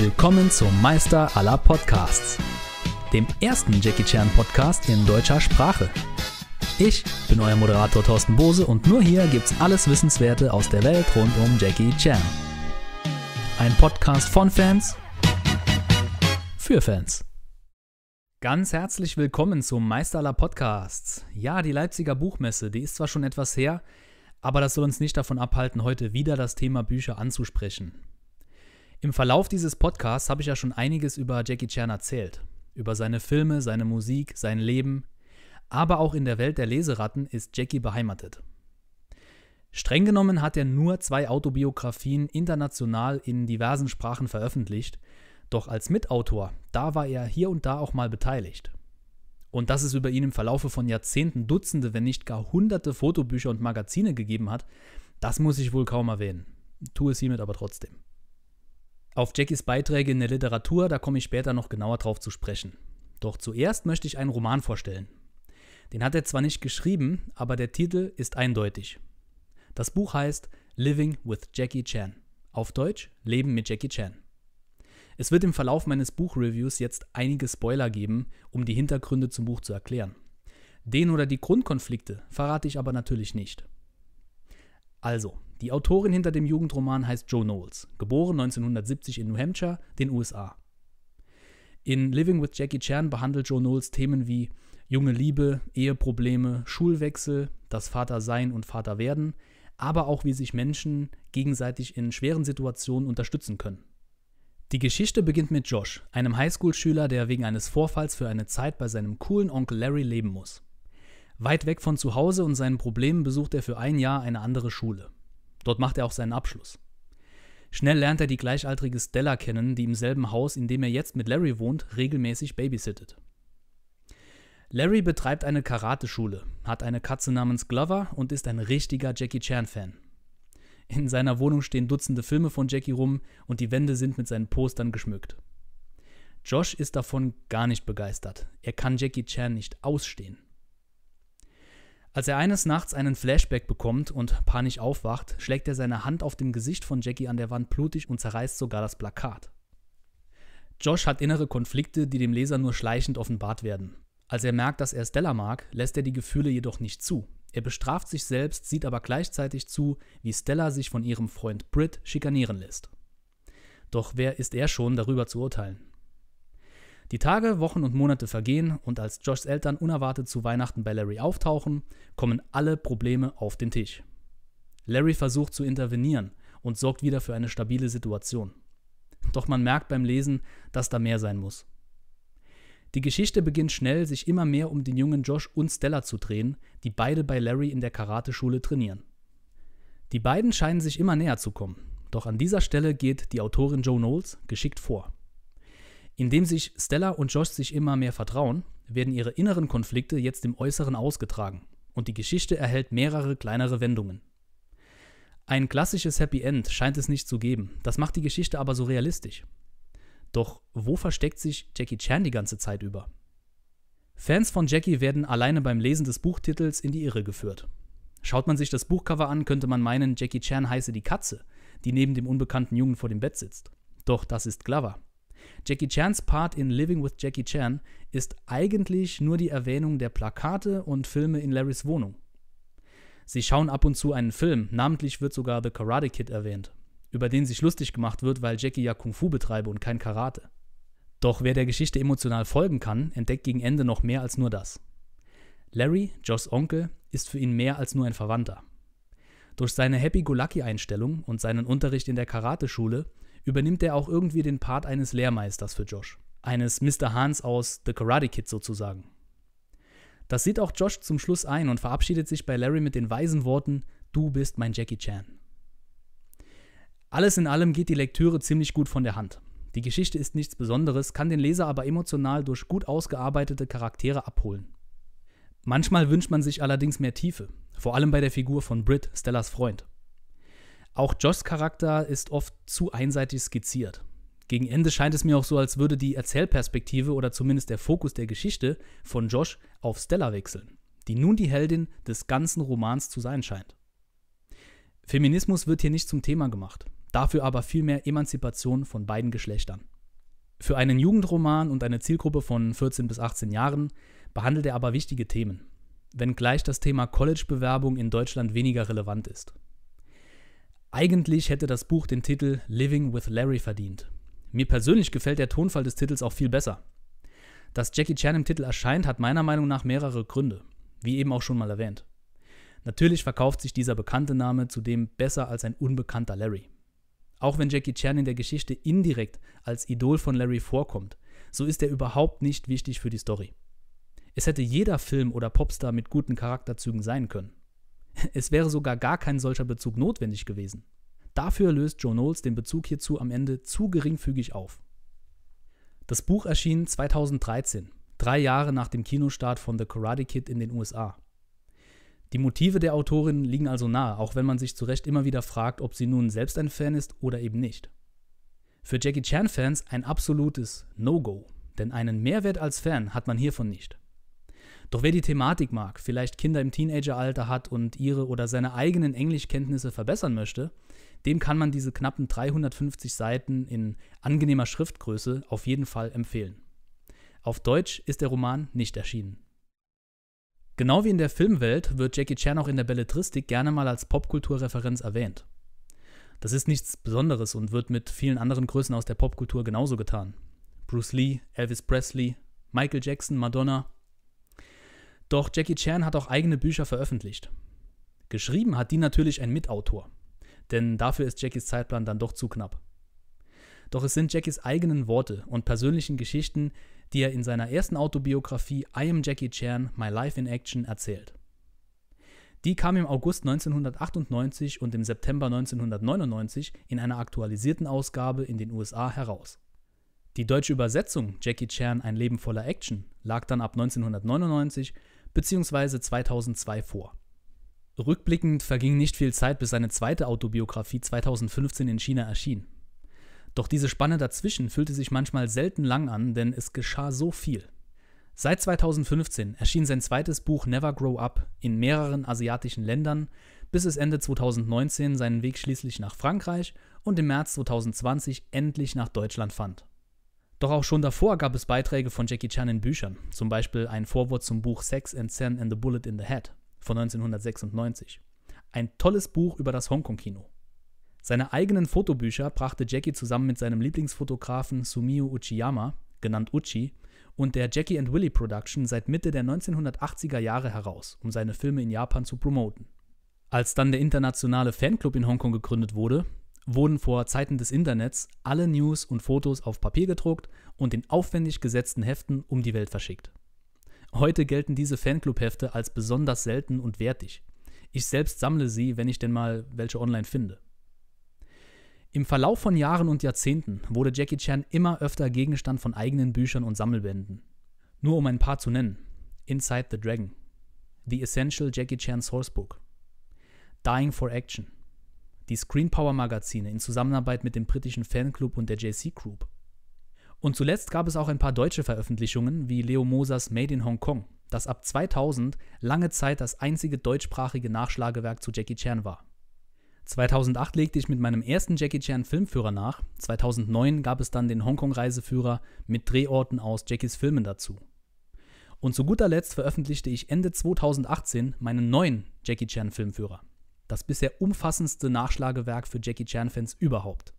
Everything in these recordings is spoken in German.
Willkommen zum Meister aller Podcasts, dem ersten Jackie Chan Podcast in deutscher Sprache. Ich bin euer Moderator Thorsten Bose und nur hier gibt's alles Wissenswerte aus der Welt rund um Jackie Chan. Ein Podcast von Fans für Fans. Ganz herzlich willkommen zum Meister aller Podcasts. Ja, die Leipziger Buchmesse, die ist zwar schon etwas her, aber das soll uns nicht davon abhalten, heute wieder das Thema Bücher anzusprechen. Im Verlauf dieses Podcasts habe ich ja schon einiges über Jackie Chan erzählt. Über seine Filme, seine Musik, sein Leben. Aber auch in der Welt der Leseratten ist Jackie beheimatet. Streng genommen hat er nur zwei Autobiografien international in diversen Sprachen veröffentlicht, doch als Mitautor, da war er hier und da auch mal beteiligt. Und dass es über ihn im Verlaufe von Jahrzehnten Dutzende, wenn nicht gar hunderte Fotobücher und Magazine gegeben hat, das muss ich wohl kaum erwähnen. Tue es hiermit aber trotzdem. Auf Jackies Beiträge in der Literatur, da komme ich später noch genauer drauf zu sprechen. Doch zuerst möchte ich einen Roman vorstellen. Den hat er zwar nicht geschrieben, aber der Titel ist eindeutig. Das Buch heißt Living with Jackie Chan. Auf Deutsch Leben mit Jackie Chan. Es wird im Verlauf meines Buchreviews jetzt einige Spoiler geben, um die Hintergründe zum Buch zu erklären. Den oder die Grundkonflikte verrate ich aber natürlich nicht. Also, die Autorin hinter dem Jugendroman heißt Joe Knowles, geboren 1970 in New Hampshire, den USA. In Living with Jackie Chan behandelt Joe Knowles Themen wie junge Liebe, Eheprobleme, Schulwechsel, das Vatersein und Vaterwerden, aber auch wie sich Menschen gegenseitig in schweren Situationen unterstützen können. Die Geschichte beginnt mit Josh, einem Highschool-Schüler, der wegen eines Vorfalls für eine Zeit bei seinem coolen Onkel Larry leben muss. Weit weg von zu Hause und seinen Problemen besucht er für ein Jahr eine andere Schule. Dort macht er auch seinen Abschluss. Schnell lernt er die gleichaltrige Stella kennen, die im selben Haus, in dem er jetzt mit Larry wohnt, regelmäßig babysittet. Larry betreibt eine Karateschule, hat eine Katze namens Glover und ist ein richtiger Jackie Chan-Fan. In seiner Wohnung stehen Dutzende Filme von Jackie rum und die Wände sind mit seinen Postern geschmückt. Josh ist davon gar nicht begeistert. Er kann Jackie Chan nicht ausstehen. Als er eines Nachts einen Flashback bekommt und panisch aufwacht, schlägt er seine Hand auf dem Gesicht von Jackie an der Wand blutig und zerreißt sogar das Plakat. Josh hat innere Konflikte, die dem Leser nur schleichend offenbart werden. Als er merkt, dass er Stella mag, lässt er die Gefühle jedoch nicht zu. Er bestraft sich selbst, sieht aber gleichzeitig zu, wie Stella sich von ihrem Freund Britt schikanieren lässt. Doch wer ist er schon, darüber zu urteilen? Die Tage, Wochen und Monate vergehen und als Joshs Eltern unerwartet zu Weihnachten bei Larry auftauchen, kommen alle Probleme auf den Tisch. Larry versucht zu intervenieren und sorgt wieder für eine stabile Situation. Doch man merkt beim Lesen, dass da mehr sein muss. Die Geschichte beginnt schnell, sich immer mehr um den jungen Josh und Stella zu drehen, die beide bei Larry in der Karateschule trainieren. Die beiden scheinen sich immer näher zu kommen, doch an dieser Stelle geht die Autorin Joe Knowles geschickt vor. Indem sich Stella und Josh sich immer mehr vertrauen, werden ihre inneren Konflikte jetzt im Äußeren ausgetragen und die Geschichte erhält mehrere kleinere Wendungen. Ein klassisches Happy End scheint es nicht zu geben, das macht die Geschichte aber so realistisch. Doch wo versteckt sich Jackie Chan die ganze Zeit über? Fans von Jackie werden alleine beim Lesen des Buchtitels in die Irre geführt. Schaut man sich das Buchcover an, könnte man meinen, Jackie Chan heiße die Katze, die neben dem unbekannten Jungen vor dem Bett sitzt. Doch das ist Glover. Jackie Chans Part in Living with Jackie Chan ist eigentlich nur die Erwähnung der Plakate und Filme in Larrys Wohnung. Sie schauen ab und zu einen Film, namentlich wird sogar The Karate Kid erwähnt über den sich lustig gemacht wird, weil Jackie ja Kung Fu betreibe und kein Karate. Doch wer der Geschichte emotional folgen kann, entdeckt gegen Ende noch mehr als nur das. Larry, Joss Onkel, ist für ihn mehr als nur ein Verwandter. Durch seine Happy-Go-Lucky-Einstellung und seinen Unterricht in der Karateschule übernimmt er auch irgendwie den Part eines Lehrmeisters für Josh. Eines Mr. Hans aus The Karate Kid sozusagen. Das sieht auch Josh zum Schluss ein und verabschiedet sich bei Larry mit den weisen Worten: Du bist mein Jackie Chan. Alles in allem geht die Lektüre ziemlich gut von der Hand. Die Geschichte ist nichts Besonderes, kann den Leser aber emotional durch gut ausgearbeitete Charaktere abholen. Manchmal wünscht man sich allerdings mehr Tiefe, vor allem bei der Figur von Britt, Stellas Freund. Auch Joshs Charakter ist oft zu einseitig skizziert. Gegen Ende scheint es mir auch so, als würde die Erzählperspektive oder zumindest der Fokus der Geschichte von Josh auf Stella wechseln, die nun die Heldin des ganzen Romans zu sein scheint. Feminismus wird hier nicht zum Thema gemacht. dafür aber viel mehr Emanzipation von beiden Geschlechtern. Für einen Jugendroman und eine Zielgruppe von 14 bis 18 Jahren behandelt er aber wichtige Themen, wenngleich das Thema College-Bewerbung in Deutschland weniger relevant ist. Eigentlich hätte das Buch den Titel Living with Larry verdient. Mir persönlich gefällt der Tonfall des Titels auch viel besser. Dass Jackie Chan im Titel erscheint, hat meiner Meinung nach mehrere Gründe, wie eben auch schon mal erwähnt. Natürlich verkauft sich dieser bekannte Name zudem besser als ein unbekannter Larry. Auch wenn Jackie Chan in der Geschichte indirekt als Idol von Larry vorkommt, so ist er überhaupt nicht wichtig für die Story. Es hätte jeder Film oder Popstar mit guten Charakterzügen sein können. Es wäre sogar gar kein solcher Bezug notwendig gewesen. Dafür löst Joe Knowles den Bezug hierzu am Ende zu geringfügig auf. Das Buch erschien 2013, drei Jahre nach dem Kinostart von The Karate Kid in den USA. Die Motive der Autorin liegen also nahe, auch wenn man sich zu Recht immer wieder fragt, ob sie nun selbst ein Fan ist oder eben nicht. Für Jackie Chan-Fans ein absolutes No-Go, denn einen Mehrwert als Fan hat man hiervon nicht. Doch wer die Thematik mag, vielleicht Kinder im Teenageralter hat und ihre oder seine eigenen Englischkenntnisse verbessern möchte, dem kann man diese knappen 350 Seiten in angenehmer Schriftgröße auf jeden Fall empfehlen. Auf Deutsch ist der Roman nicht erschienen. Genau wie in der Filmwelt wird Jackie Chan auch in der Belletristik gerne mal als Popkulturreferenz erwähnt. Das ist nichts Besonderes und wird mit vielen anderen Größen aus der Popkultur genauso getan. Bruce Lee, Elvis Presley, Michael Jackson, Madonna doch Jackie Chan hat auch eigene Bücher veröffentlicht. Geschrieben hat die natürlich ein Mitautor, denn dafür ist Jackies Zeitplan dann doch zu knapp. Doch es sind Jackies eigenen Worte und persönlichen Geschichten, die er in seiner ersten Autobiografie I Am Jackie Chan, My Life in Action erzählt. Die kam im August 1998 und im September 1999 in einer aktualisierten Ausgabe in den USA heraus. Die deutsche Übersetzung Jackie Chan Ein Leben voller Action lag dann ab 1999 bzw. 2002 vor. Rückblickend verging nicht viel Zeit, bis seine zweite Autobiografie 2015 in China erschien. Doch diese Spanne dazwischen fühlte sich manchmal selten lang an, denn es geschah so viel. Seit 2015 erschien sein zweites Buch Never Grow Up in mehreren asiatischen Ländern, bis es Ende 2019 seinen Weg schließlich nach Frankreich und im März 2020 endlich nach Deutschland fand. Doch auch schon davor gab es Beiträge von Jackie Chan in Büchern, zum Beispiel ein Vorwort zum Buch Sex and Zen and the Bullet in the Head von 1996. Ein tolles Buch über das Hongkong-Kino. Seine eigenen Fotobücher brachte Jackie zusammen mit seinem Lieblingsfotografen Sumio Uchiyama, genannt Uchi, und der Jackie and Willie Production seit Mitte der 1980er Jahre heraus, um seine Filme in Japan zu promoten. Als dann der internationale Fanclub in Hongkong gegründet wurde, wurden vor Zeiten des Internets alle News und Fotos auf Papier gedruckt und in aufwendig gesetzten Heften um die Welt verschickt. Heute gelten diese Fanclub-Hefte als besonders selten und wertig. Ich selbst sammle sie, wenn ich denn mal welche online finde. Im Verlauf von Jahren und Jahrzehnten wurde Jackie Chan immer öfter Gegenstand von eigenen Büchern und Sammelbänden. Nur um ein paar zu nennen: Inside the Dragon, The Essential Jackie Chan Sourcebook, Dying for Action, die Screen Power Magazine in Zusammenarbeit mit dem britischen Fanclub und der JC Group. Und zuletzt gab es auch ein paar deutsche Veröffentlichungen wie Leo Mosers Made in Hong Kong, das ab 2000 lange Zeit das einzige deutschsprachige Nachschlagewerk zu Jackie Chan war. 2008 legte ich mit meinem ersten Jackie Chan Filmführer nach, 2009 gab es dann den Hongkong-Reiseführer mit Drehorten aus Jackies Filmen dazu. Und zu guter Letzt veröffentlichte ich Ende 2018 meinen neuen Jackie Chan Filmführer das bisher umfassendste Nachschlagewerk für Jackie Chan-Fans überhaupt.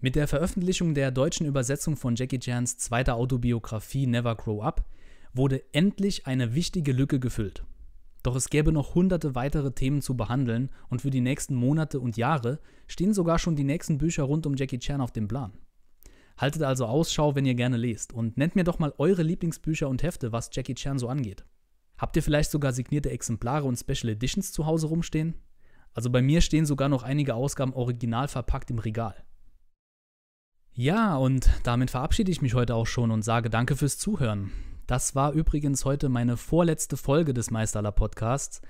Mit der Veröffentlichung der deutschen Übersetzung von Jackie Chans zweiter Autobiografie Never Grow Up wurde endlich eine wichtige Lücke gefüllt. Doch es gäbe noch hunderte weitere Themen zu behandeln und für die nächsten Monate und Jahre stehen sogar schon die nächsten Bücher rund um Jackie Chan auf dem Plan. Haltet also Ausschau, wenn ihr gerne lest und nennt mir doch mal eure Lieblingsbücher und Hefte, was Jackie Chan so angeht. Habt ihr vielleicht sogar signierte Exemplare und Special Editions zu Hause rumstehen? Also bei mir stehen sogar noch einige Ausgaben original verpackt im Regal. Ja, und damit verabschiede ich mich heute auch schon und sage danke fürs Zuhören. Das war übrigens heute meine vorletzte Folge des Meisterler Podcasts.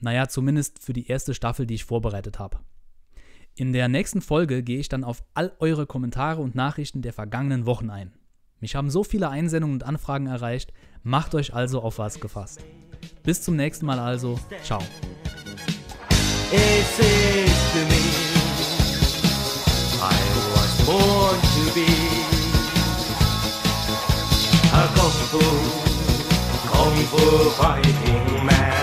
Naja, zumindest für die erste Staffel, die ich vorbereitet habe. In der nächsten Folge gehe ich dann auf all eure Kommentare und Nachrichten der vergangenen Wochen ein. Mich haben so viele Einsendungen und Anfragen erreicht, macht euch also auf was gefasst. Bis zum nächsten Mal also, ciao. it to me I was born to be a kung fu, kung fu fighting man.